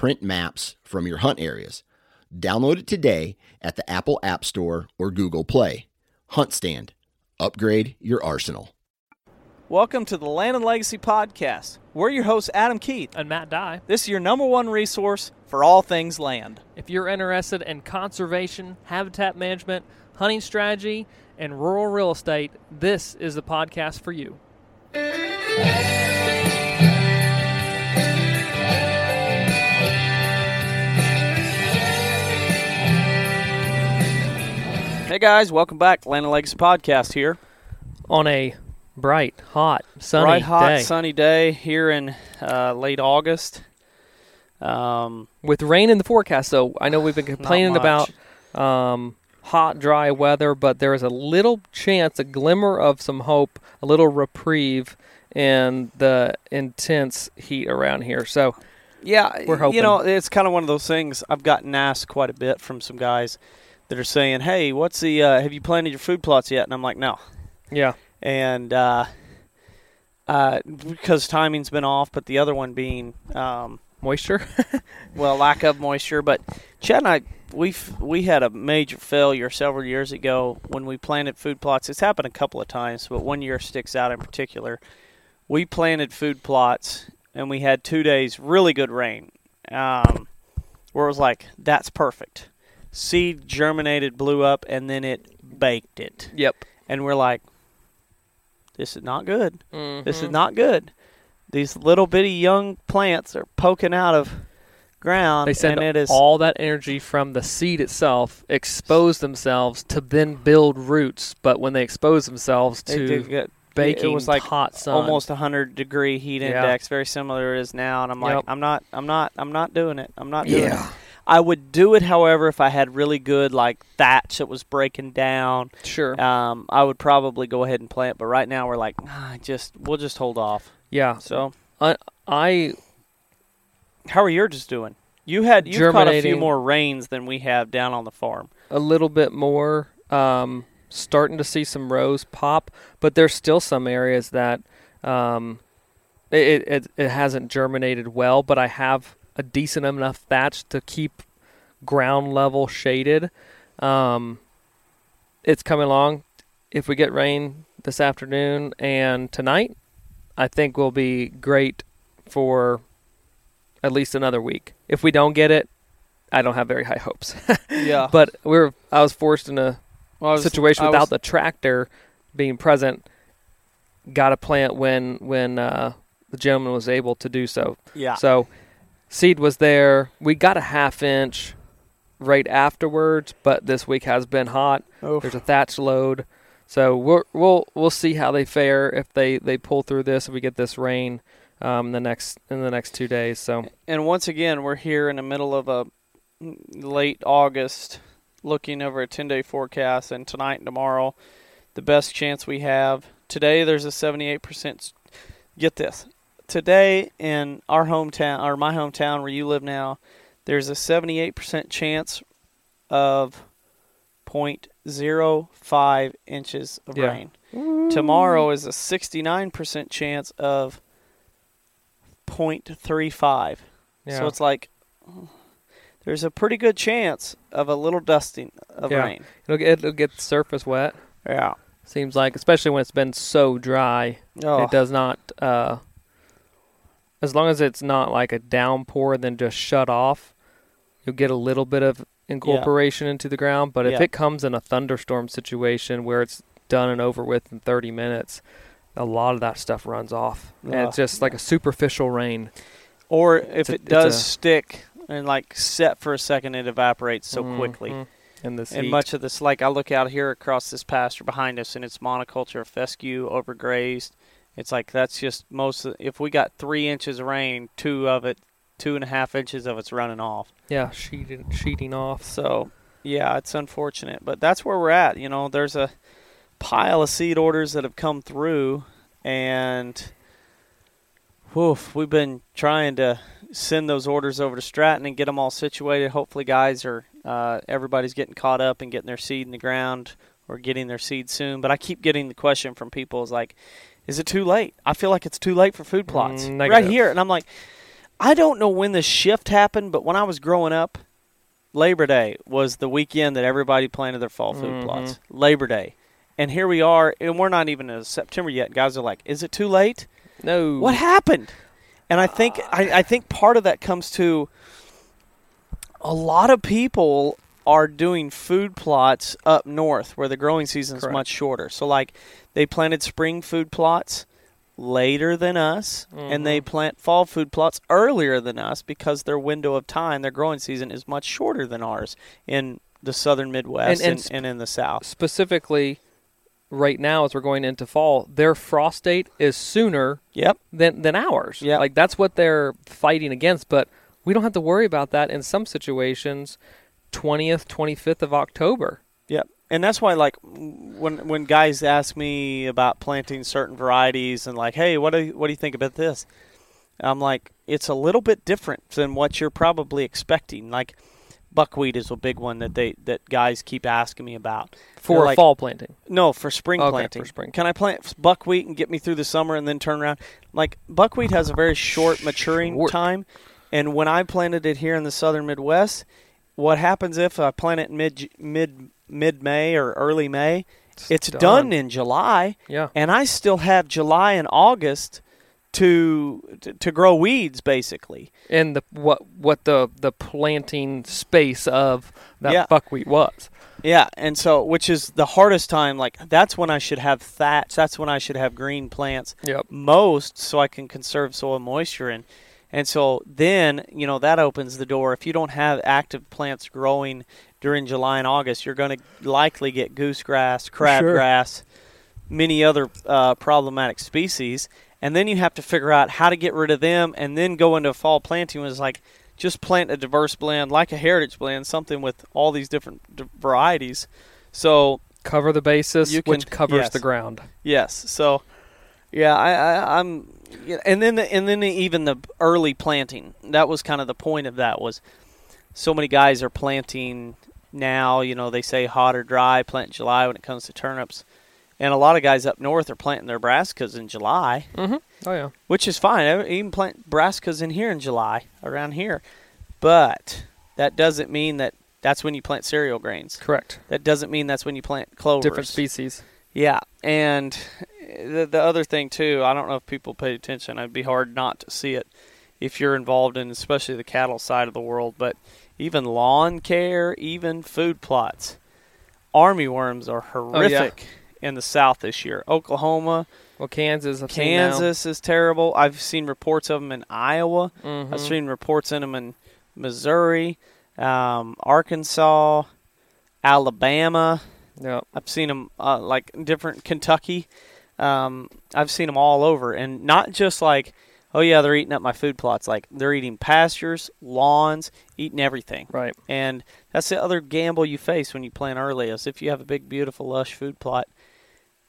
print maps from your hunt areas. Download it today at the Apple App Store or Google Play. Hunt Stand. Upgrade your arsenal. Welcome to the Land and Legacy Podcast. We're your hosts, Adam Keith. and Matt Dye. This is your number one resource for all things land. If you're interested in conservation, habitat management, hunting strategy, and rural real estate, this is the podcast for you. Hey guys, welcome back. Land and Legacy Podcast here. On a bright, hot, sunny Bright, hot, day sunny day here in uh, late August. Um, with rain in the forecast. So I know we've been complaining about um, hot, dry weather, but there is a little chance, a glimmer of some hope, a little reprieve in the intense heat around here. So yeah, We're hoping. you know, it's kind of one of those things. I've gotten asked quite a bit from some guys that are saying, "Hey, what's the? Uh, have you planted your food plots yet?" And I'm like, "No." yeah, and uh, uh, because timing's been off, but the other one being um, moisture. well lack of moisture. But Chad and I we we had a major failure several years ago when we planted food plots. It's happened a couple of times, but one year sticks out in particular. We planted food plots and we had two days really good rain, um, where it was like that's perfect. Seed germinated, blew up, and then it baked it yep. and we're like, this is not good. This is Mhm. not good. These little bitty young plants are poking out of ground, They send and it is all that energy from the seed itself, expose themselves to then build roots. But when they expose themselves to did get- baking it was like hot sun, almost a hundred degree heat Yeah. index, very similar it is now. And I'm like, Yep. I'm not, I'm not, I'm not doing it. I'm not doing it. I would do it, however, if I had really good like thatch that was breaking down. sure, Um, I would probably go ahead and plant. But right now, we're like, ah, just we'll just hold off. yeah. So, I I how are yours doing? You had you've caught a few more rains than we have down on the farm. a little bit more. Um, starting to see some rows pop, but there's still some areas that um, it, it it hasn't germinated well. But I have a decent enough thatch to keep ground level shaded. Um, it's coming along. If we get rain this afternoon and tonight, I think will be great for at least another week. If we don't get it, I don't have very high hopes. Yeah, but we're I was forced in a well, was- situation without was- the tractor being present. Got a plant when when uh, the gentleman was able to do so. yeah. So seed was there. We got a half inch right afterwards, but this week has been hot. Oof. There's a thatch load, so we're, we'll we'll see how they fare if they, they pull through this if we get this rain um, the next in the next two days. So And once again, we're here in the middle of a late August, looking over a ten day forecast, and tonight and tomorrow, the best chance we have today. There's a seventy eight percent. Get this. Today in our hometown or my hometown where you live now, there's a 78% chance of 0.05 inches of Yeah. rain. Tomorrow is a 69% chance of 0.35. Yeah. So it's like there's a pretty good chance of a little dusting of Yeah. rain. it'll get it'll get the surface wet. Yeah. Seems like, especially when it's been so dry, Oh, it does not. Uh, as long as it's not like a downpour, then just shut off, you'll get a little bit of incorporation into the ground. But if Yeah. it comes in a thunderstorm situation where it's done and over with in 30 minutes, a lot of that stuff runs off, and it's just like a superficial rain. Or if a- it does stick and like set for a second, it evaporates so quickly. Mhm. In this And heat. much of this, like I look out here across this pasture behind us, and it's monoculture fescue overgrazed. It's like that's just most. If we got three inches of rain, two of it, two and a half inches of it's running off. yeah, sheeting sheeting off. So yeah, it's unfortunate, but that's where we're at. You know, there's a pile of seed orders that have come through, and woof, we've been trying to send those orders over to Stratton and get them all situated. Hopefully, guys are uh, everybody's getting caught up and getting their seed in the ground or getting their seed soon. But I keep getting the question from people is like, is it too late? I feel like it's too late for food plots Mm, right here, and I'm like, I don't know when this shift happened, but when I was growing up. Labor Day was the weekend that everybody planted their fall food Mhm. plots. Labor Day. And here we are, and we're not even in September yet. Guys are like, is it too late? No. What happened? And I think I, I think part of that comes to a lot of people are doing food plots up north where the growing season is much shorter. So like they planted spring food plots later than us and they Mhm. plant fall food plots earlier than us because their window of time, their growing season is much shorter than ours in the southern Midwest And- and, and and, in the south. Specifically, right now as we're going into fall, their frost date is sooner Yep. than than ours. Yep. Like that's what they're fighting against, but we don't have to worry about that in some situations. 20th, 25th of October. Yep. And that's why, like, when when guys ask me about planting certain varieties and like, hey, what do you, what do you think about this? I'm like, it's a little bit different than what you're probably expecting. Like, buckwheat is a big one that they that guys keep asking me about. For like- fall planting. No, for spring Okay, planting. for spring. Can I plant buckwheat and get me through the summer and then turn around? Like buckwheat has a very short maturing Short. time, and when I planted it here in the southern Midwest, what happens if I plant it in mid mid mid May or early May? It's done. in July, Yeah. and I still have July and August to to, to grow weeds basically. And the what what the the planting space of that Yeah. buckwheat was. Yeah, and so which is the hardest time. Like that's when I should have thatch. That's when I should have green plants. Yep. most so I can conserve soil moisture and and so then you know that opens the door if you don't have active plants growing during July and August you're going to likely get goosegrass crabgrass many other uh, problematic species and then you have to figure out how to get rid of them and then go into fall planting was like just plant a diverse blend like a heritage blend something with all these different d- varieties so Cover the basis, You which covers yes. the ground. Yes. So, yeah, I, I I'm, yeah, and then the, and then the, even the early planting. That was kind of the point of that was, so many guys are planting now. You know, they say hot or dry. Plant in July when it comes to turnips, and a lot of guys up north are planting their brassicas in July, Mm-hmm. Oh yeah. which is fine. I even plant brassicas in here in July around here, but that doesn't mean that that's when you plant cereal grains. Correct. That doesn't mean that's when you plant clovers. Different species. Yeah, and the, the other thing too, I don't know if people pay attention. It'd be hard not to see it if you're involved in, especially the cattle side of the world. But even lawn care, even food plots, army worms are horrific in the South this year. Oklahoma, Well, Kansas, I've. Kansas is terrible. I've seen reports of them in Iowa. Mhm. I've seen reports in them in Missouri, um, Arkansas, Alabama. Yep. I've seen them uh, like different Kentucky. Um, I've seen them all over, and not just like, oh yeah, they're eating up my food plots. Like they're eating pastures, lawns, eating everything. Right. And that's the other gamble you face when you plant early. Is if you have a big, beautiful, lush food plot,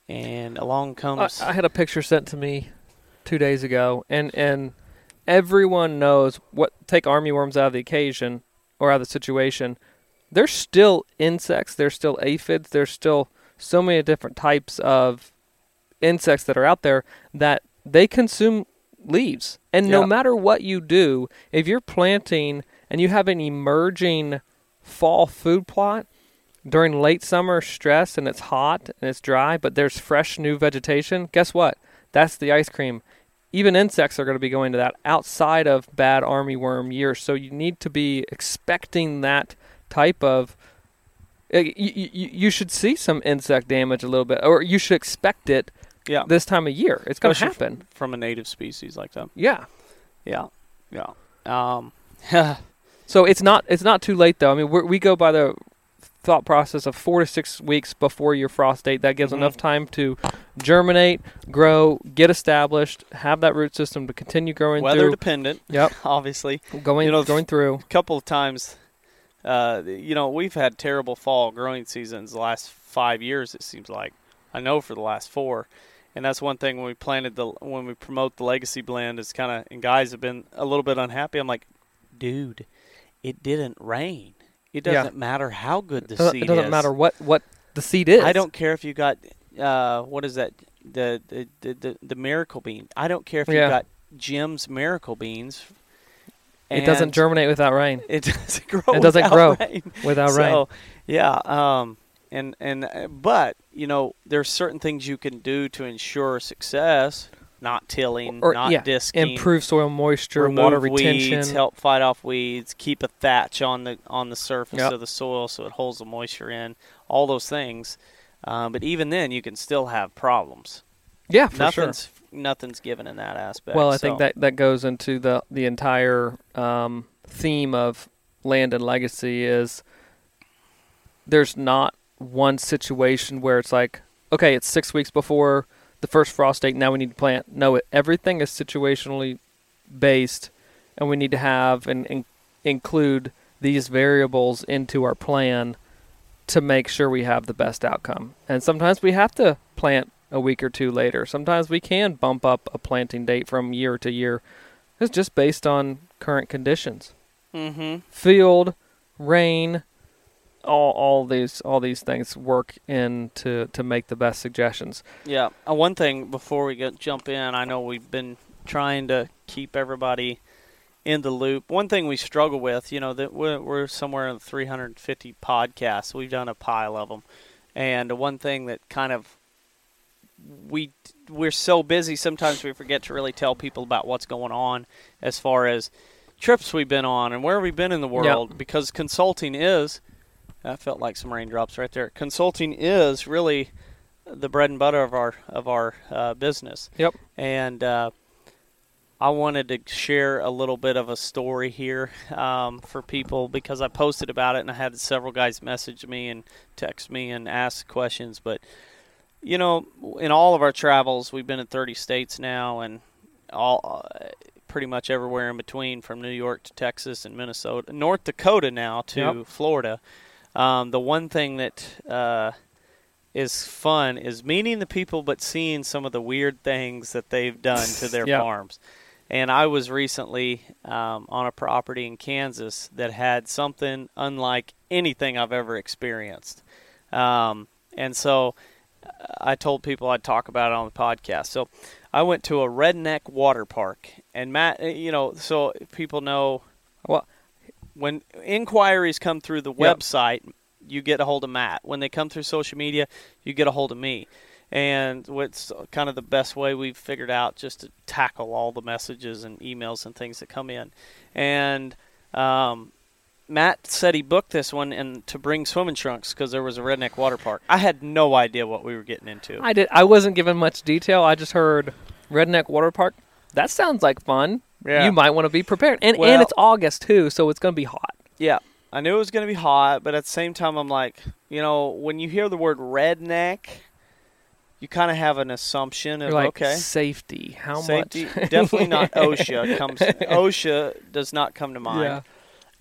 and along I, comes I had a picture sent to me two days ago, and and everyone knows what take army worms out of the occasion or out of the situation. there's still insects, there's still aphids, there's still so many different types of insects that are out there that they consume leaves. And no matter what you do, if you're planting and you have an emerging fall food plot during late summer stress and it's hot and it's dry, but there's fresh new vegetation, guess what? That's the ice cream. Even insects are going to be going to that outside of bad armyworm years. So you need to be expecting that type of. Eh, you, you, you should see some insect damage a little bit, or you should expect it Yeah. this time of year. It's going to happen. from a native species like that. Yeah. Yeah. Yeah. Um, So it's not it's not too late though. I mean, we're, we go by the thought process of four to six weeks before your frost date. That gives Mhm. enough time to germinate, grow, get established, have that root system to continue growing weather through. dependent, Yep, obviously. going You know, going through. A couple of times, uh, you know, we've had terrible fall growing seasons the last five years. It seems like I know for the last four, and that's one thing when we planted the when we promote the legacy blend is kind of and guys have been a little bit unhappy. I'm like, dude, it didn't rain. It doesn't matter how good the Doesn't- seed it doesn't is. matter what what the seed is. I don't care if you got uh, what is that the the, the the the miracle bean. I don't care if you got Jim's miracle beans. It doesn't germinate without rain. It doesn't grow. It doesn't without grow rain. Without rain. So yeah, um, and and uh, but you know there's certain things you can do to ensure success. Not tilling, Or- not yeah, disking, Improve soil moisture, water retention. weeds, help fight off weeds, keep a thatch on the on the surface Yep. of the soil so it holds the moisture in. All those things, um, but even then you can still have problems. Yeah, for sure. nothing's nothing's given in that aspect. Well, I so- think that that goes into the the entire um, theme of land and legacy is there's not one situation where it's like, okay, it's six weeks before the first frost date. Now we need to plant. No, it, everything is situationally based, and we need to have and, and include these variables into our plan to make sure we have the best outcome. And sometimes we have to plant a week or two later. Sometimes we can bump up a planting date from year to year. It's just based on current conditions. Mhm. Field, rain, all all these all these things work in to, to make the best suggestions. Yeah. Uh, one thing before we get jump in, I know we've been trying to keep everybody in the loop. One thing we struggle with, you know, that we're, we're somewhere in 350 podcasts. We've done a pile of them, and one thing that kind of we we're so busy sometimes we forget to really tell people about what's going on as far as trips we've been on and where we've been in the world because consulting is that felt like some raindrops right there. Consulting is really the bread and butter of our of our uh, business. Yep. And uh, I wanted to share a little bit of a story here um, for people because I posted about it and I had several guys message me and text me and ask questions. But you know, in all of our travels, we've been in 30 states now and all. Uh, pretty much everywhere in between from New York to Texas and Minnesota, North Dakota now to Yep. Florida. Um, the one thing that uh, is fun is meeting the people, but seeing some of the weird things that they've done to their Yeah. farms. And I was recently um, on a property in Kansas that had something unlike anything I've ever experienced. Um, and so uh, I told people I'd talk about it on the podcast. So I went to a redneck water park, and Matt, uh, you know, so people know Well- when inquiries come through the Yep. website, you get a hold of Matt. When they come through social media, you get a hold of me. And what's kind of the best way we've figured out just to tackle all the messages and emails and things that come in. And um, Matt said he booked this one and to bring swimming trunks because there was a redneck water park. I had no idea what we were getting into. I did. I wasn't given much detail. I just heard redneck water park. That sounds like fun. Yeah. You might want to be prepared. And Well- and it's August too, so it's going to be hot. Yeah, I knew it was going to be hot, but at the same time, I'm like, you know, when you hear the word redneck, you kind of have an assumption of like okay, safety. How safety. much? definitely not OSHA comes. OSHA does not come to mind. Yeah.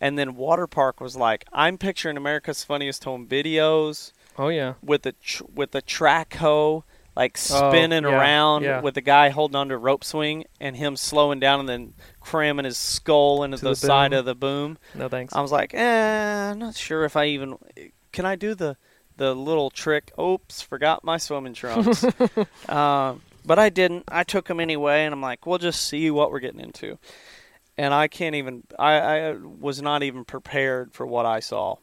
And then water park was like, I'm picturing America's Funniest Home Videos Oh yeah. with a tr- with a track hoe like Oh, spinning yeah, around yeah. with the guy holding onto a rope swing and him slowing down and then cramming his skull into To the, the side of the boom. No thanks. I was like, eh, I'm not sure if I even can I do the the little trick. Oops, forgot my swimming trunks. um, but I didn't. I took them anyway, and I'm like, we'll just see what we're getting into. And I can't even. I, I was not even prepared for what I saw.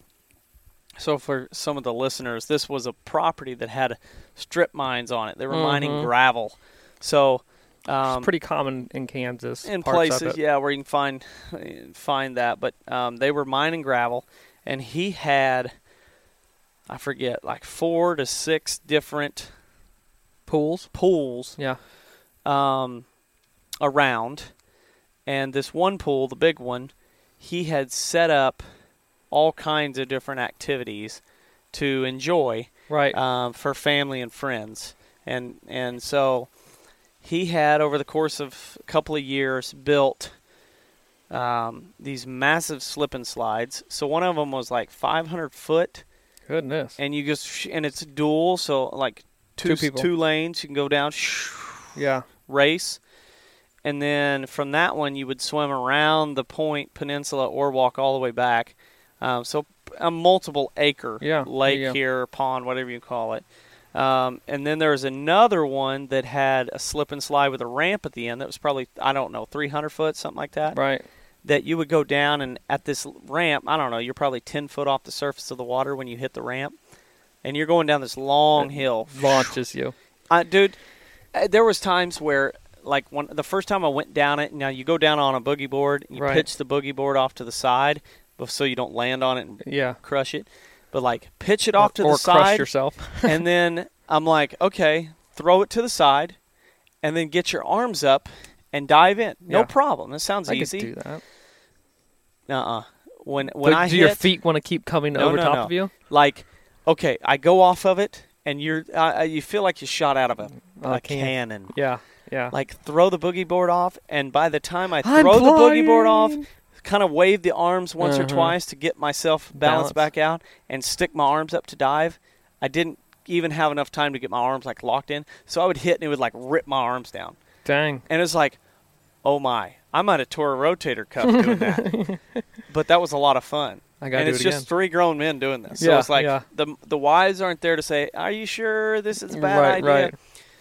So for some of the listeners, this was a property that had strip mines on it. They were mining Mhm. gravel. So um, it's pretty common in Kansas. in places, yeah, where you can find find that. But um, they were mining gravel, and he had, I forget, like four to six different Pools. pools Yeah. um, around, and this one pool, the big one, he had set up all kinds of different activities to enjoy Right. um, for family and friends, and and so he had over the course of a couple of years built um, these massive slip and slides. So one of them was like 500 foot, Goodness. and you just sh- and it's dual, so like two Two people. two lanes. You can go down, yeah. race. And then from that one, you would swim around the point peninsula or walk all the way back. Um, so a multiple acre Yeah, lake go. here, pond, whatever you call it. Um, and then there was another one that had a slip and slide with a ramp at the end. That was probably I don't know 300 foot, something like that. Right. That you would go down and at this ramp, I don't know, you're probably 10 foot off the surface of the water when you hit the ramp, and you're going down this long It hill. Launches you. Uh, dude, uh, there was times where, like, when the first time I went down it, now you go down on a boogie board, you Right. pitch the boogie board off to the side, so you don't land on it and Yeah. crush it. But like, pitch it off to the or the crush side, yourself. and then I'm like, okay, throw it to the side, and then get your arms up and dive in. No Yeah. problem. That sounds I easy. could do that. Uh-uh. When when But I do your feet want to keep coming No, over no, top no. of you? like, okay, I go off of it, and you're uh, you feel like you shot out of a, a can- cannon. Yeah. Yeah. like throw the boogie board off and by the time i throw the boogie board off. Kind of wave the arms once or Uh-huh. twice to get myself balanced Balance. back out and stick my arms up to dive i didn't even have enough time to get my arms like locked in so i would hit and it would like rip my arms down Dang. and it's like oh my i might have tore a rotator cuff doing that but that was a lot of fun I gotta and do it's it just three grown men doing this so it's like yeah. the the wives aren't there to say are you sure this is a bad Right, idea right.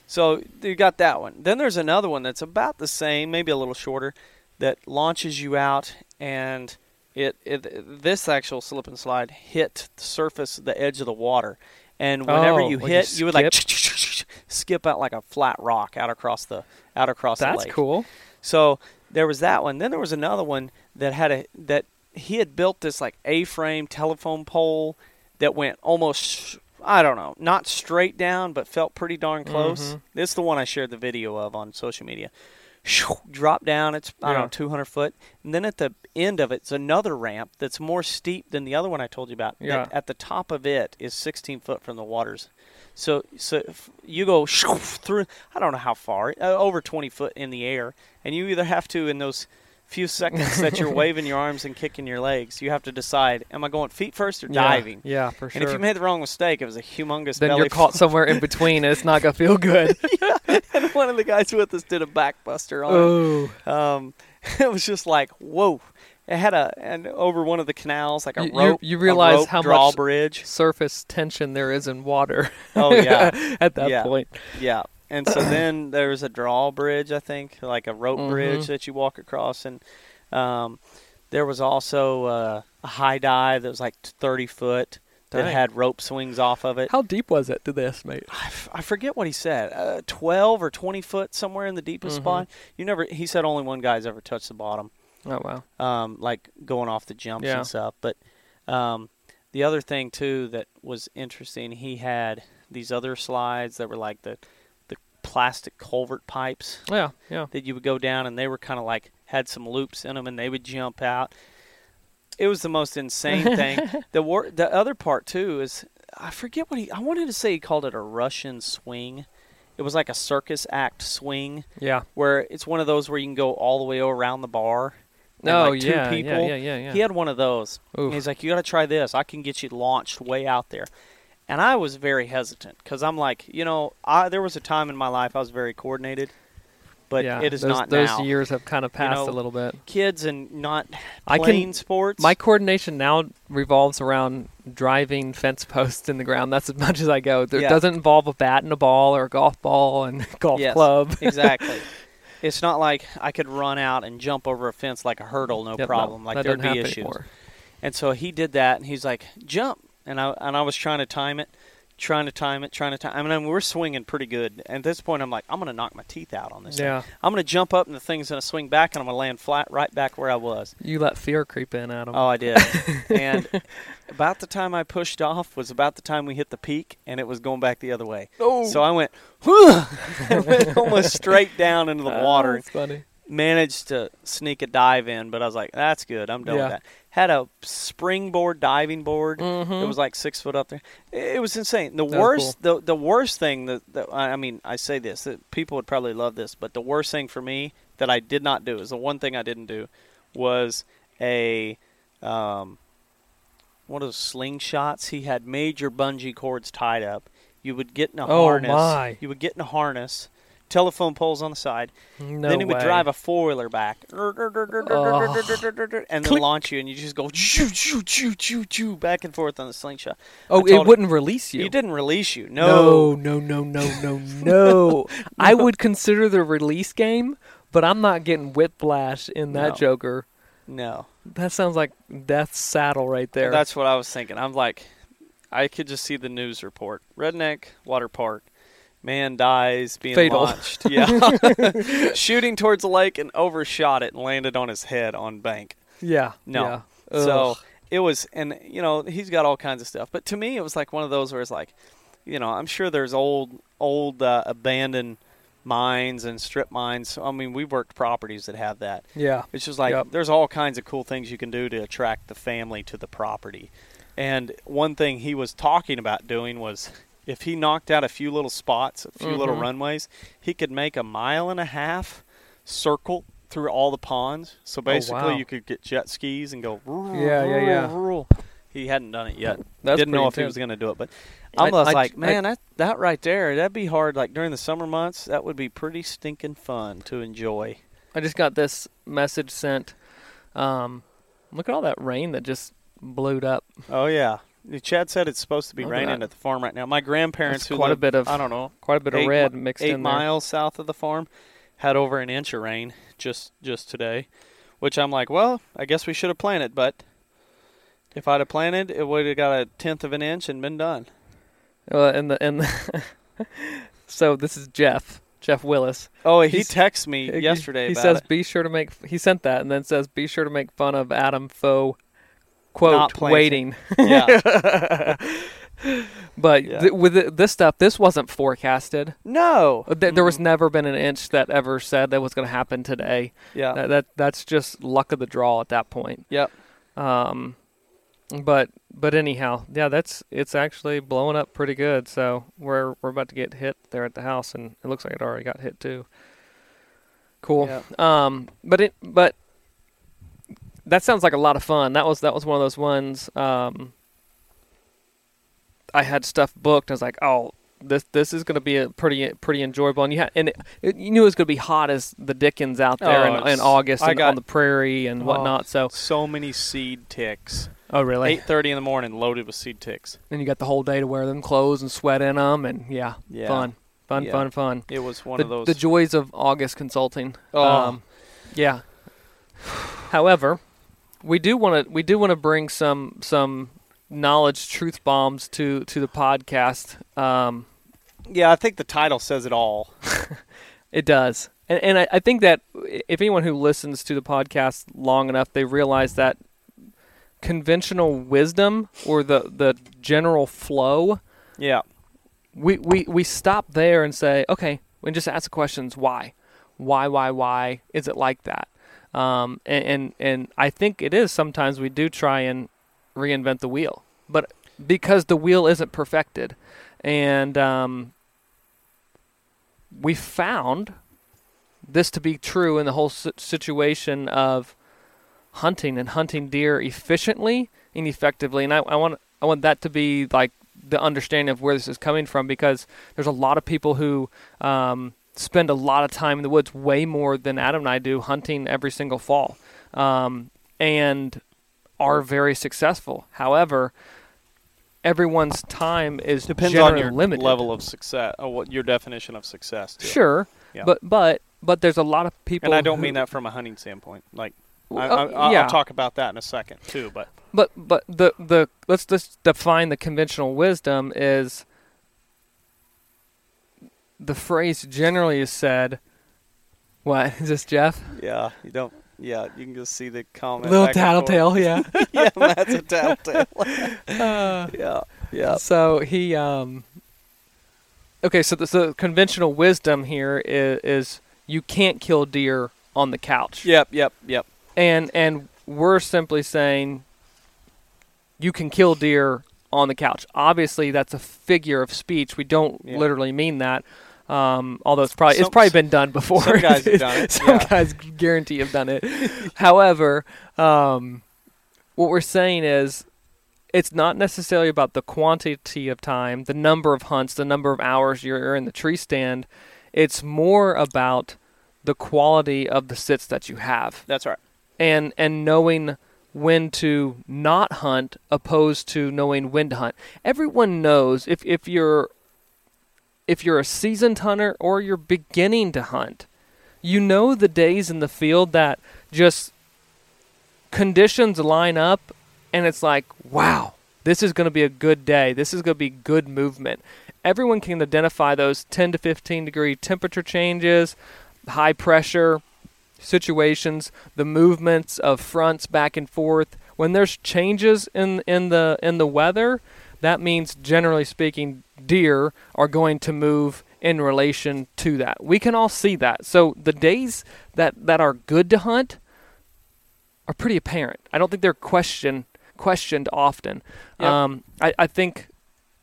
so you got that one. Then there's another one that's about the same, maybe a little shorter, that launches you out, and it, it this actual slip and slide hit the surface, the edge of the water, and whenever Oh, you like hit, you you, would like skip out like a flat rock out across the out across the lake. That's cool. So there was that one. Then there was another one that had a that he had built this like A-frame telephone pole that went almost I don't know, not straight down, but felt pretty darn close. Mhm. This is the one I shared the video of on social media. Drop down. It's I don't Yeah. know, 200 foot, and then at the end of it, it's another ramp that's more steep than the other one I told you about. Yeah. At the top of it is 16 foot from the waters. So, so you go through. I don't know how far, uh, over 20 foot in the air, and you either have to in those few seconds that you're waving your arms and kicking your legs, you have to decide: Am I going feet first or diving? Yeah, for sure. And if you made the wrong mistake, it was a humongous then belly you're caught somewhere in between, and it's not gonna feel good. and one of the guys with us did a backbuster on oh, it. Um, it was just like, whoa. It had a and over one of the canals, like a You- rope. you realize rope how much- drawbridge. surface tension there is in water. Oh yeah, at that Yeah. point. yeah. And so then there was a drawbridge, I think, like a rope Mhm. bridge that you walk across, and um, there was also uh, a high dive that was like 30 foot that Dang. had rope swings off of it. How deep was it? Did they estimate? I, f- I forget what he said. Uh, Twelve or twenty foot, somewhere in the deepest Mhm. spot. You never. He said only one guy's ever touched the bottom, Oh wow. um, like going off the jumps Yeah. and stuff. But um, the other thing too that was interesting, he had these other slides that were like the plastic culvert pipes Yeah, yeah. that you would go down, and they were kind of like had some loops in them, and they would jump out. It was the most insane thing. the wor- the other part too is I forget what he. I wanted to say he called it a Russian swing. It was like a circus act swing Yeah. where it's one of those where you can go all the way around the bar. Oh like, two yeah, people. yeah, yeah, yeah, yeah. He had one of those. He's like, "You got to try this. I can get you launched way out there." And I was very hesitant because I'm like, you know, I there was a time in my life I was very coordinated, but yeah, it is those, not those now. years have kind of passed know, a little bit. Kids and not I can- playing sports. My coordination now revolves around driving fence posts in the ground. That's as much as I go. It Yeah. doesn't involve a bat and a ball or a golf ball and golf Yes, club. exactly. It's not like I could run out and jump over a fence like a hurdle, no Yep, no, problem. like that there'd be issues. anymore. And so he did that, and he's like, "Jump!" And I and I was trying to time it, trying to time it, trying to time. I mean, we're swinging pretty good. And at this point, I'm like, I'm gonna knock my teeth out on this. thing. Yeah, I'm gonna jump up, and the thing's gonna swing back, and I'm gonna land flat right back where I was. you let fear creep in, Adam. Oh, I did. and about the time I pushed off was about the time we hit the peak, and it was going back the other way. Oh. So I went, went almost straight down into the Oh, water. that's funny. Managed to sneak a dive in, but I was like, that's good. I'm done Yeah. with that. Had a springboard diving board. Mhm. It was like six foot up there. It was insane. The That's worst, the the worst thing that, that I mean, I say this that people would probably love this, but the worst thing for me that I did not do is the one thing I didn't do was a um, one of those slingshots. He had major bungee cords tied up. You would get in a Oh, harness. my. You would get in a harness. Telephone poles on the side No then he would way. drive a four wheeler back, oh. and then launch you, and you just go choo choo choo choo choo back and forth on the slingshot. Oh, it him- wouldn't release you. He didn't release you. No, No, no, no, no, no, no. I would consider the release game, but I'm not getting whiplash in that No. Joker. no. That sounds like death's saddle right there. That's what I was thinking. I'm like, I could just see the news report: redneck water park. Man dies being Fatal. launched. Yeah, shooting towards the lake and overshot it and landed on his head on bank. yeah. No. Yeah. So it was, and you know, he's got all kinds of stuff. But to me, it was like one of those where it's like, you know, I'm sure there's old, old uh, abandoned mines and strip mines. I mean, we've worked properties that have that. yeah. It's just like Yep. there's all kinds of cool things you can do to attract the family to the property. And one thing he was talking about doing was if he knocked out a few little spots, a few little Mhm. runways, he could make a mile and a half circle through all the ponds. So basically, Oh, wow. you could get jet skis and go. Yeah, yeah, yeah. He hadn't done it yet. That's Didn't know if he was going to do it, but I- I was I- like, I- man, that that right there, that'd be hard. Like during the summer months, that would be pretty stinking fun to enjoy. I just got this message sent. Um, look at all that rain that just blew up. Oh yeah, Chad said it's supposed to be Look at raining that. at the farm right now. My grandparents, That's who quite a live, bit of I don't know, quite a bit of Eight red mi- mixed eight in there. miles south of the farm, had over an inch of rain just just today, which I'm like, well, I guess we should have planted, but if I'd have planted, it would have got a tenth of an inch and been done. Uh, and the and the so this is Jeff Jeff Willis. Oh, he He's- texted me yesterday He about says, it. "Be sure to make." He sent that and then says, "Be sure to make fun of Adam Foe." Quote Not waiting, yeah, but Yeah. th- with th- this stuff, this wasn't forecasted. no, Uh, Th- there was Mm. never been an inch that ever said that was going to happen today. yeah, That, that that's just luck of the draw at that point. yep. Um, but but anyhow, yeah, that's it's actually blowing up pretty good. So we're we're about to get hit there at the house, and it looks like it already got hit too. Cool. Um, but it but that sounds like a lot of fun. That was that was one of those ones. Um, I had stuff booked. I was like, oh, this this is going to be a pretty pretty enjoyable. And you had and it, it, you knew it was going to be hot as the Dickens out there Oh, in, in August and got- on the prairie and Oh. whatnot. So So many seed ticks. oh really? Eight thirty in the morning, loaded with seed ticks. and you got the whole day to wear them clothes and sweat in them, and yeah, Yeah. fun, fun, Yeah. fun, fun. It was one the, of those. the joys of August consulting. Oh. Um, yeah. However, we do want to we do want to bring some some knowledge truth bombs to to the podcast. Um, yeah, I think the title says it all. It does. And, and I, I think that if anyone who listens to the podcast long enough, they realize that conventional wisdom or the, the general flow, Yeah, we, we, we stop there and say, okay, and just ask the questions why? Why, why, why is it like that? Um, and, and, and I think it is sometimes we do try and reinvent the wheel, but because the wheel isn't perfected. And um, we found this to be true in the whole situation of hunting and hunting deer efficiently and effectively. And I, I want I want that to be like the understanding of where this is coming from because there's a lot of people who um, spend a lot of time in the woods, way more than Adam and I do, hunting every single fall, um, and are very successful. However, everyone's time is Depends on your limited. level of success, or what your definition of success. Too. Sure, Yeah. but but but there's a lot of people, And I don't who- mean that from a hunting standpoint. Like, I, Uh, I, I'll, yeah. I'll talk about that in a second too. But But but the the let's just define the conventional wisdom is the phrase generally is said. What is this, Jeff? yeah, you don't. Yeah, you can just see the comment. Little back and forth. tattletale, yeah. yeah, that's a tattletale. Uh, yeah, yeah. So he um. Okay, so the, so the conventional wisdom here is, is you can't kill deer on the couch. Yep, yep, yep. and and we're simply saying you can kill deer on the couch. Obviously, that's a figure of speech. We don't Yeah. literally mean that. Um, although it's probably it's probably been done before. some guys have done it, some yeah. guys guarantee have done it. However, um, what we're saying is it's not necessarily about the quantity of time, the number of hunts, the number of hours you're in the tree stand. It's more about the quality of the sits that you have That's right. and and knowing when to not hunt opposed to knowing when to hunt. Everyone knows if if you're if you're a seasoned hunter or you're beginning to hunt, you know the days in the field that just conditions line up and it's like, wow, this is going to be a good day. This is going to be good movement. Everyone can identify those 10 to 15 degree temperature changes, high pressure situations, the movements of fronts back and forth. When there's changes in in the in the weather, that means generally speaking deer are going to move in relation to that. We can all see that. So the days that that are good to hunt are pretty apparent. I don't think they're questioned questioned often. Yep. Um, I, I think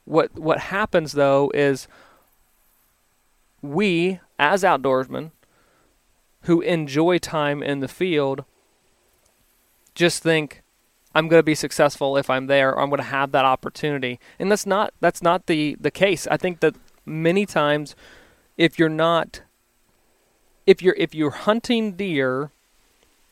what what happens though is we as outdoorsmen who enjoy time in the field just think I'm going to be successful if I'm there or I'm going to have that opportunity. And that's not that's not the the case. I think that many times if you're not if you're if you're hunting deer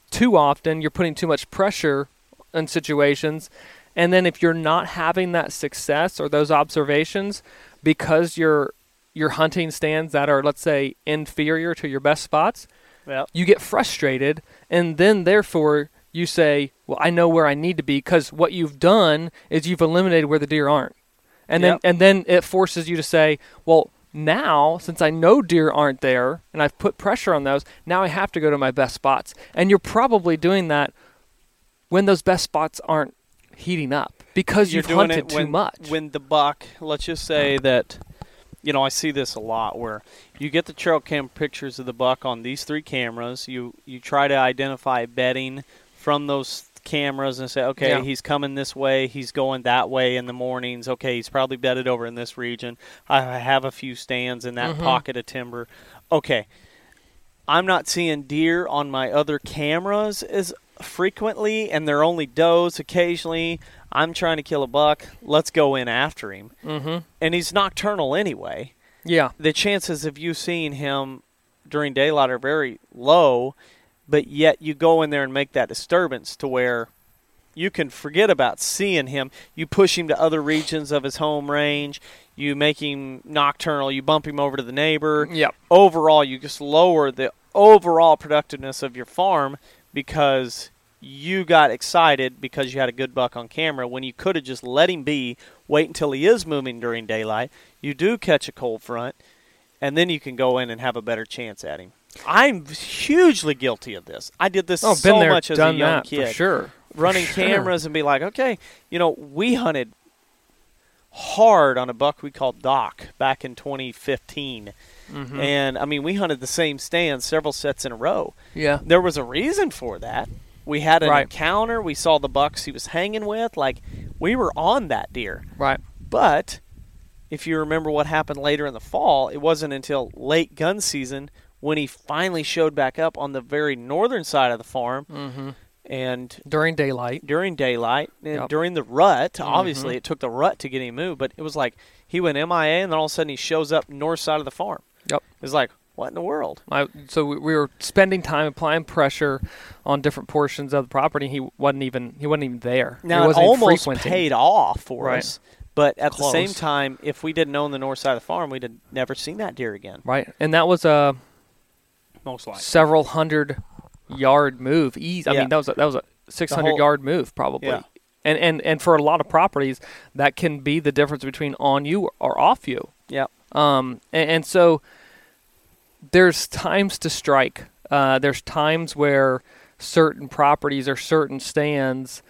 too often, you're putting too much pressure in situations. And then if you're not having that success or those observations because you're you're hunting stands that are let's say inferior to your best spots, Yep. you get frustrated and then therefore you say well i know where i need to be because what you've done is you've eliminated where the deer aren't and then Yep. and then it forces you to say well now since i know deer aren't there and i've put pressure on those now i have to go to my best spots and you're probably doing that when those best spots aren't heating up because You're you've hunted it too much When the buck, let's just say that, you know, I see this a lot where you get the trail cam pictures of the buck on these three cameras. You you try to identify bedding from those cameras and say, okay, Yeah. he's coming this way, he's going that way in the mornings. Okay, he's probably bedded over in this region. I have a few stands in that Mhm. pocket of timber. Okay, I'm not seeing deer on my other cameras as frequently, and they're only does occasionally. I'm trying to kill a buck. Let's go in after him. mm-hmm. And he's nocturnal anyway. yeah The chances of you seeing him during daylight are very low, but yet you go in there and make that disturbance to where you can forget about seeing him. You push him to other regions of his home range. You make him nocturnal. You bump him over to the neighbor. Yep. Overall you just lower the overall productiveness of your farm because you got excited because you had a good buck on camera when you could have just let him be wait until he is moving during daylight. You do catch a cold front and then you can go in and have a better chance at him. I'm hugely guilty of this. I did this oh so there much as a young kid for sure. Running sure. cameras and be like, okay, you know, we hunted hard on a buck we called Doc back in 2015. Mhm. And I mean, we hunted the same stand several sets in a row. yeah There was a reason for that. We had an Right. encounter, we saw the bucks he was hanging with, like we were on that deer. right But if you remember what happened later in the fall, it wasn't until late gun season when he finally showed back up on the very northern side of the farm mm-hmm. And during daylight. during daylight and Yep. during the rut. Mm-hmm. Obviously, it took the rut to get him moved, but it was like he went MIA, and then all of a sudden he shows up north side of the farm. Yep. It's like what in the world? I, so we, we were spending time applying pressure on different portions of the property. He wasn't even he wasn't even there. Now he it wasn't even almost paid off for Right. us, but at the same time, if we didn't own the north side of the farm, we'd have never seen that deer again. Right, and that was a Most likely. several hundred yard move. Easy. I Yeah. mean, that was a, that was a six hundred whole- yard move probably. Yeah. And, and and for a lot of properties, that can be the difference between on you or off you. Yep. Um, and, and so there's times to strike. Uh, there's times where certain properties or certain stands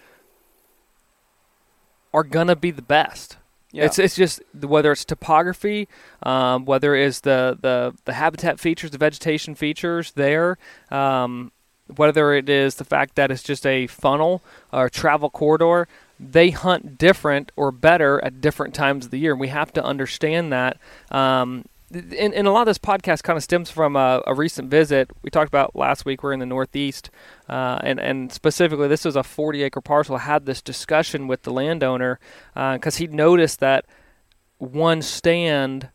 are gonna be the best. Yeah. It's it's just whether it's topography, um, whether it's the, the the habitat features, the vegetation features there, um, whether it is the fact that it's just a funnel or travel corridor. They hunt different or better at different times of the year, and we have to understand that. Um, and, and a lot of this podcast kind of stems from a, a recent visit we talked about last week. We're in the Northeast, uh, and and specifically, this was a 40 acre parcel. I had this discussion with the landowner because he noticed that one stand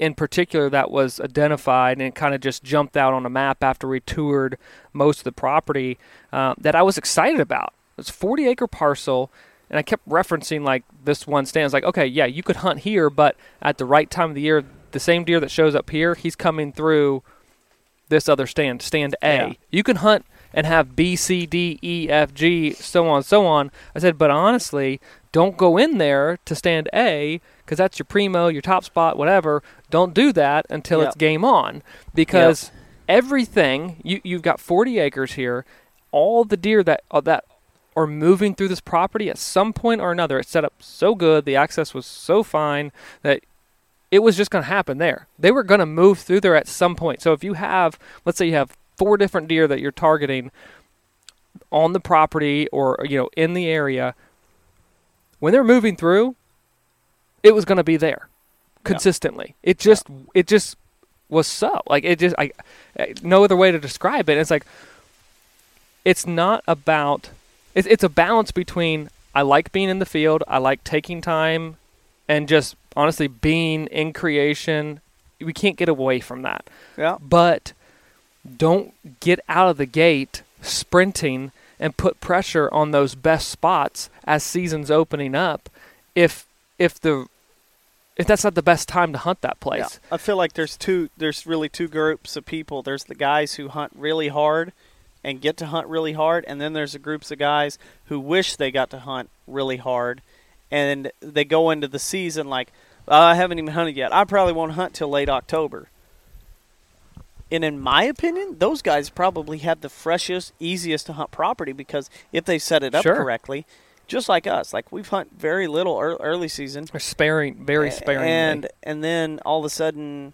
in particular that was identified and it kind of just jumped out on a map after we toured most of the property uh, that I was excited about. It's a 40 acre parcel. And I kept referencing like this one stand. It's like, okay, yeah, you could hunt here, but at the right time of the year, the same deer that shows up here, he's coming through this other stand, stand A. Yeah. You can hunt and have B, C, D, E, F, G, so on, so on. I said, but honestly, don't go in there to stand A because that's your primo, your top spot, whatever. Don't do that until Yep. it's game on because everything you you've got 40 acres here. All the deer that uh, that are moving through this property at some point or another. It's set up so good, the access was so fine that it was just going to happen there. They were going to move through there at some point. So if you have, let's say you have four different deer that you're targeting on the property or you know in the area, when they're moving through, it was going to be there consistently. It just it just was so like it just I no other way to describe it. It's like it's not about it's it's a balance between I like being in the field, I like taking time and just honestly being in creation. We can't get away from that. Yeah. But don't get out of the gate sprinting and put pressure on those best spots as season's opening up if if the if that's not the best time to hunt that place. Yeah. I feel like there's two. There's really two groups of people. There's the guys who hunt really hard and get to hunt really hard, and then there's the groups of guys who wish they got to hunt really hard, and they go into the season like, "Oh, I haven't even hunted yet. I probably won't hunt till late October. And in my opinion, those guys probably have the freshest, easiest to hunt property because if they set it up Sure. correctly, just like us, like we've hunt very little early season, Or sparing very sparing. and and then all of a sudden,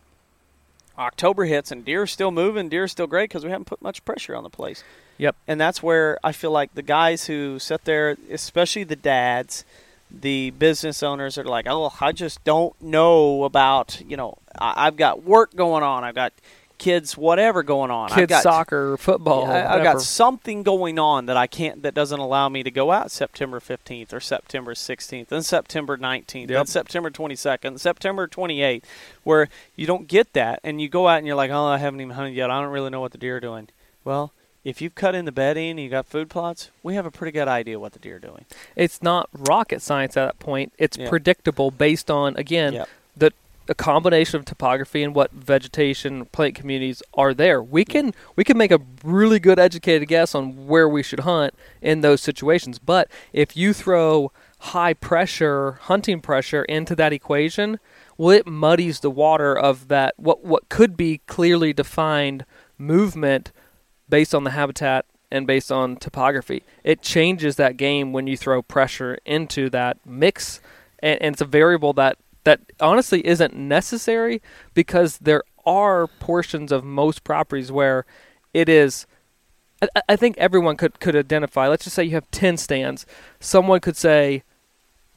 October hits and deer are still moving. Deer are still great because we haven't put much pressure on the place. Yep. And that's where I feel like the guys who sit there, especially the dads, the business owners, are like, "Oh, I just don't know about you know. I, I've got work going on. I've got kids, whatever going on. I've kids got soccer, football. yeah, I, I've got something going on that I can't that doesn't allow me to go out September 15th or September 16th and September 19th Yep. and September 22nd, September 28th where you don't get that and you go out and you're like, "Oh, I haven't even hunted yet. I don't really know what the deer are doing." Well, if you've cut in the bedding and you got food plots, we have a pretty good idea what the deer are doing. it's not rocket science at that point. It's Yeah. predictable based on again Yep. the a combination of topography and what vegetation plant communities are there. We can we can make a really good educated guess on where we should hunt in those situations. But if you throw high pressure hunting pressure into that equation, well it muddies the water of that what what could be clearly defined movement based on the habitat and based on topography. It changes that game when you throw pressure into that mix, and, and it's a variable that that honestly isn't necessary because there are portions of most properties where it is. I, I think everyone could could identify. Let's just say you have ten stands. Someone could say,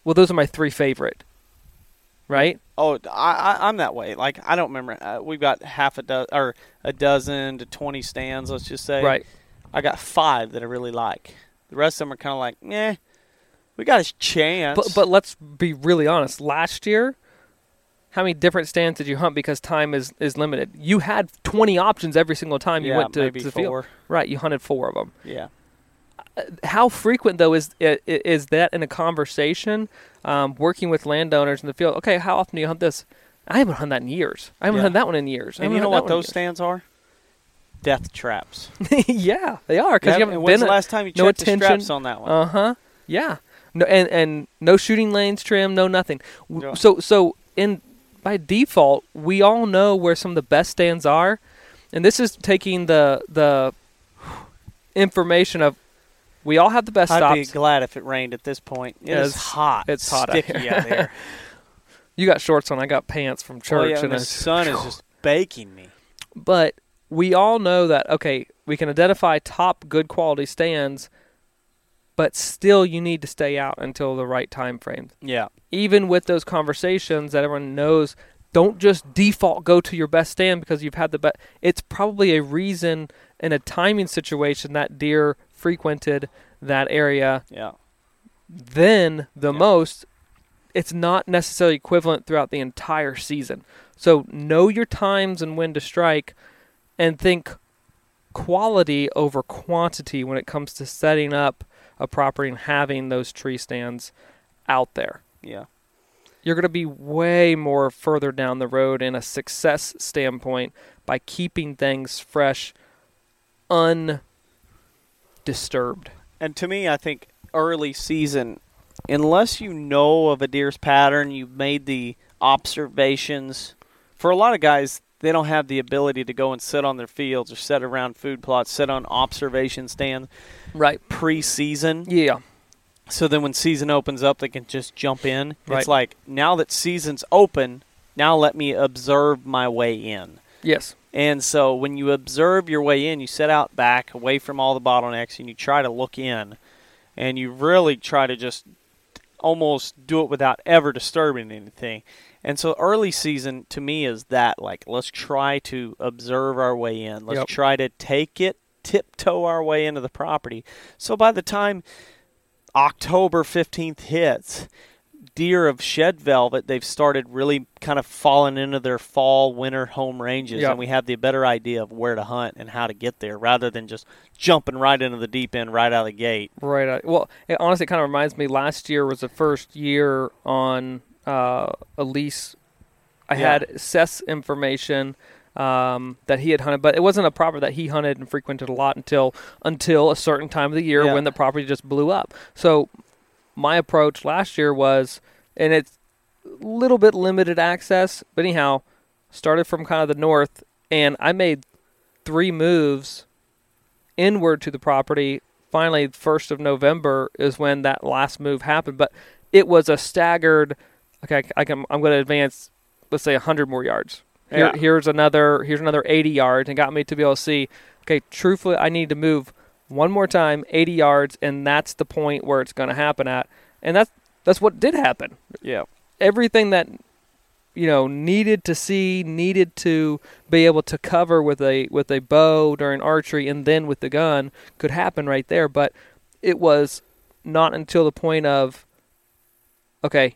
"Well, those are my three favorite." Right? Oh, I, I, I'm that way. Like I don't remember. Uh, we've got half a dozen or a dozen to twenty stands. Let's just say. Right. I got five that I really like. The rest of them are kind of like, eh, we got a chance. But but let's be really honest. Last year, how many different stands did you hunt because time is, is limited? You had 20 options every single time you yeah, went to, to the four. field. Right, you hunted four of them. Yeah. How frequent though is is that in a conversation, um, working with landowners in the field? Okay, how often do you hunt this? I haven't hunted that in years. I haven't Yeah. hunted that one in years. And you know what those stands are? Death traps. yeah, they are because you haven't and when's been. the last time you no checked the attention. straps on that one? Uh huh. Yeah. No, and and no shooting lanes trim, no nothing. Yeah. So so in by default, we all know where some of the best stands are, and this is taking the the information of we all have the best I'd be glad if it rained at this point. It Yeah, is it's- hot. it's hot out sticky here. out here. You got shorts on. I got pants from Oh, church, yeah, and and the sun is just baking me. but we all know that okay, we can identify top good quality stands, but still you need to stay out until the right time frame. Yeah. even with those conversations that everyone knows, don't just default go to your best stand because you've had the best. It's probably a reason in a timing situation that deer frequented that area Yeah. then the Yeah. most. It's not necessarily equivalent throughout the entire season. So know your times and when to strike, and think quality over quantity when it comes to setting up a property and having those tree stands out there Yeah. you're going to be way more further down the road in a success standpoint by keeping things fresh, undisturbed. And to me, I think early season, unless you know of a deer's pattern, you've made the observations. For a lot of guys, they don't have the ability to go and sit on their fields or sit around food plots, sit on observation stands Right. pre-season. Yeah. So then when season opens up, they can just jump in. Right. It's like now that season's open, now let me observe my way in. Yes. And so when you observe your way in, you set out back away from all the bottlenecks and you try to look in and you really try to just almost do it without ever disturbing anything. And so early season to me is that like let's try to observe our way in. Let's Yep. try to take it tiptoe our way into the property. So by the time October 15th hits, deer of shed velvet, they've started really kind of falling into their fall winter home ranges, Yeah. and we have the better idea of where to hunt and how to get there rather than just jumping right into the deep end right out of the gate. Right. uh, Well, it honestly kind of reminds me. Last year was the first year on uh, a lease. I Yeah. had Seth's information um, that he had hunted, but it wasn't a property that he hunted and frequented a lot until until a certain time of the year Yeah. when the property just blew up. So my approach last year was, and it's a little bit limited access, but anyhow, started from kind of the north, and I made three moves inward to the property. Finally, first of November is when that last move happened, but it was a staggered. Okay, I can. I'm going to advance. Let's say 100 more yards. Here, Yeah. Here's another. Here's another 80 yards, and got me to be able to see. Okay, truthfully, I need to move one more time, 80 yards, and that's the point where it's going to happen at. And that's that's what did happen Yeah. everything that you know needed to see needed to be able to cover with a with a bow during archery and then with the gun could happen right there but it was not until the point of okay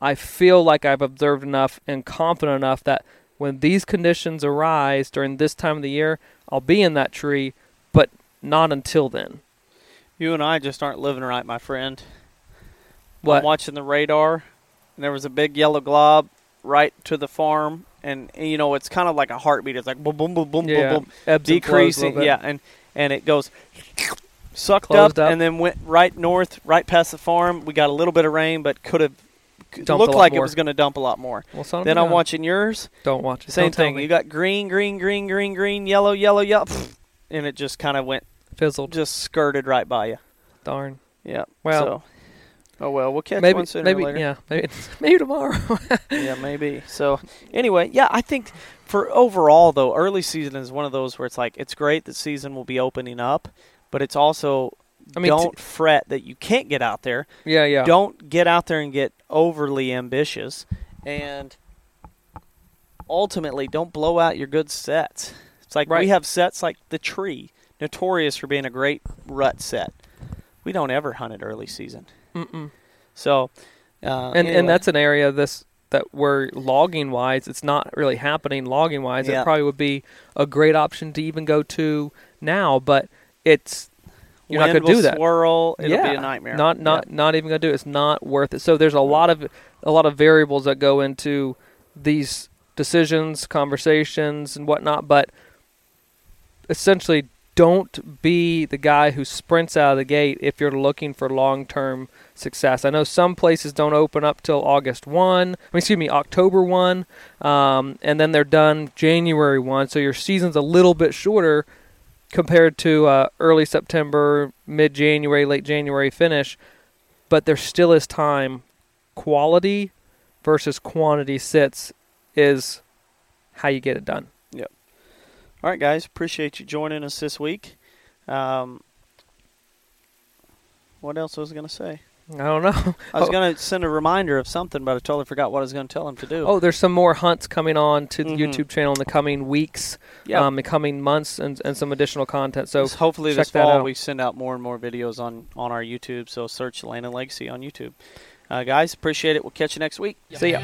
i feel like i've observed enough and confident enough that when these conditions arise during this time of the year i'll be in that tree but not until then You and I just aren't living right, my friend. what I'm watching the radar, and there was a big yellow glob right to the farm, and, and, you know it's kind of like a heartbeat. It's like boom, boom, boom, boom, yeah boom, boom, ebbs and flows a little decreasing. bit. Yeah, and and it goes sucked Closed up, up. and then went right north, right past the farm. We got a little bit of rain, but could have Dumped looked like it was going to dump a lot more. well, Then I'm watching yours. don't watch it Same Don't thing. You got green, green, green, green, green, yellow, yellow, yellow, and it just kind of went, fizzled just skirted right by you. darn Yeah. Well- so, oh well, we'll catch maybe one sooner maybe or later. yeah maybe maybe tomorrow yeah, maybe. So anyway, yeah, I think for overall though, early season is one of those where it's like it's great that season will be opening up, but it's also I mean, don't fret that you can't get out there. yeah yeah Don't get out there and get overly ambitious, and ultimately don't blow out your good sets. It's like Right. we have sets like the tree, notorious for being a great rut set. we don't ever hunt it early season. Mm-mm. So, uh, and anyway. and that's an area this that we're logging wise it's not really happening logging wise Yeah. it probably would be a great option to even go to now but it's you're not going to do that Swirl, it'll yeah be a nightmare. not not not even going to do it it's not worth it so there's a lot of a lot of variables that go into these decisions conversations and whatnot but essentially don't be the guy who sprints out of the gate if you're looking for long-term success. I know some places don't open up till August 1, I mean, excuse me, October 1, um, and then they're done January 1, so your season's a little bit shorter compared to uh, early September, mid-January, late January finish, but there still is time. Quality versus quantity sits is how you get it done. All right, guys, appreciate you joining us this week. Um, what else was I going to say? I don't know. I was Oh. going to send a reminder of something, but I totally forgot what I was going to tell him to do. Oh, there's some more hunts coming on to the Mhm. YouTube channel in the coming weeks, yeah. um, the coming months, and, and some additional content. So hopefully this that fall we send out more and more videos on on our YouTube. So search Land and Legacy on YouTube. Uh, guys, appreciate it. We'll catch you next week. see ya.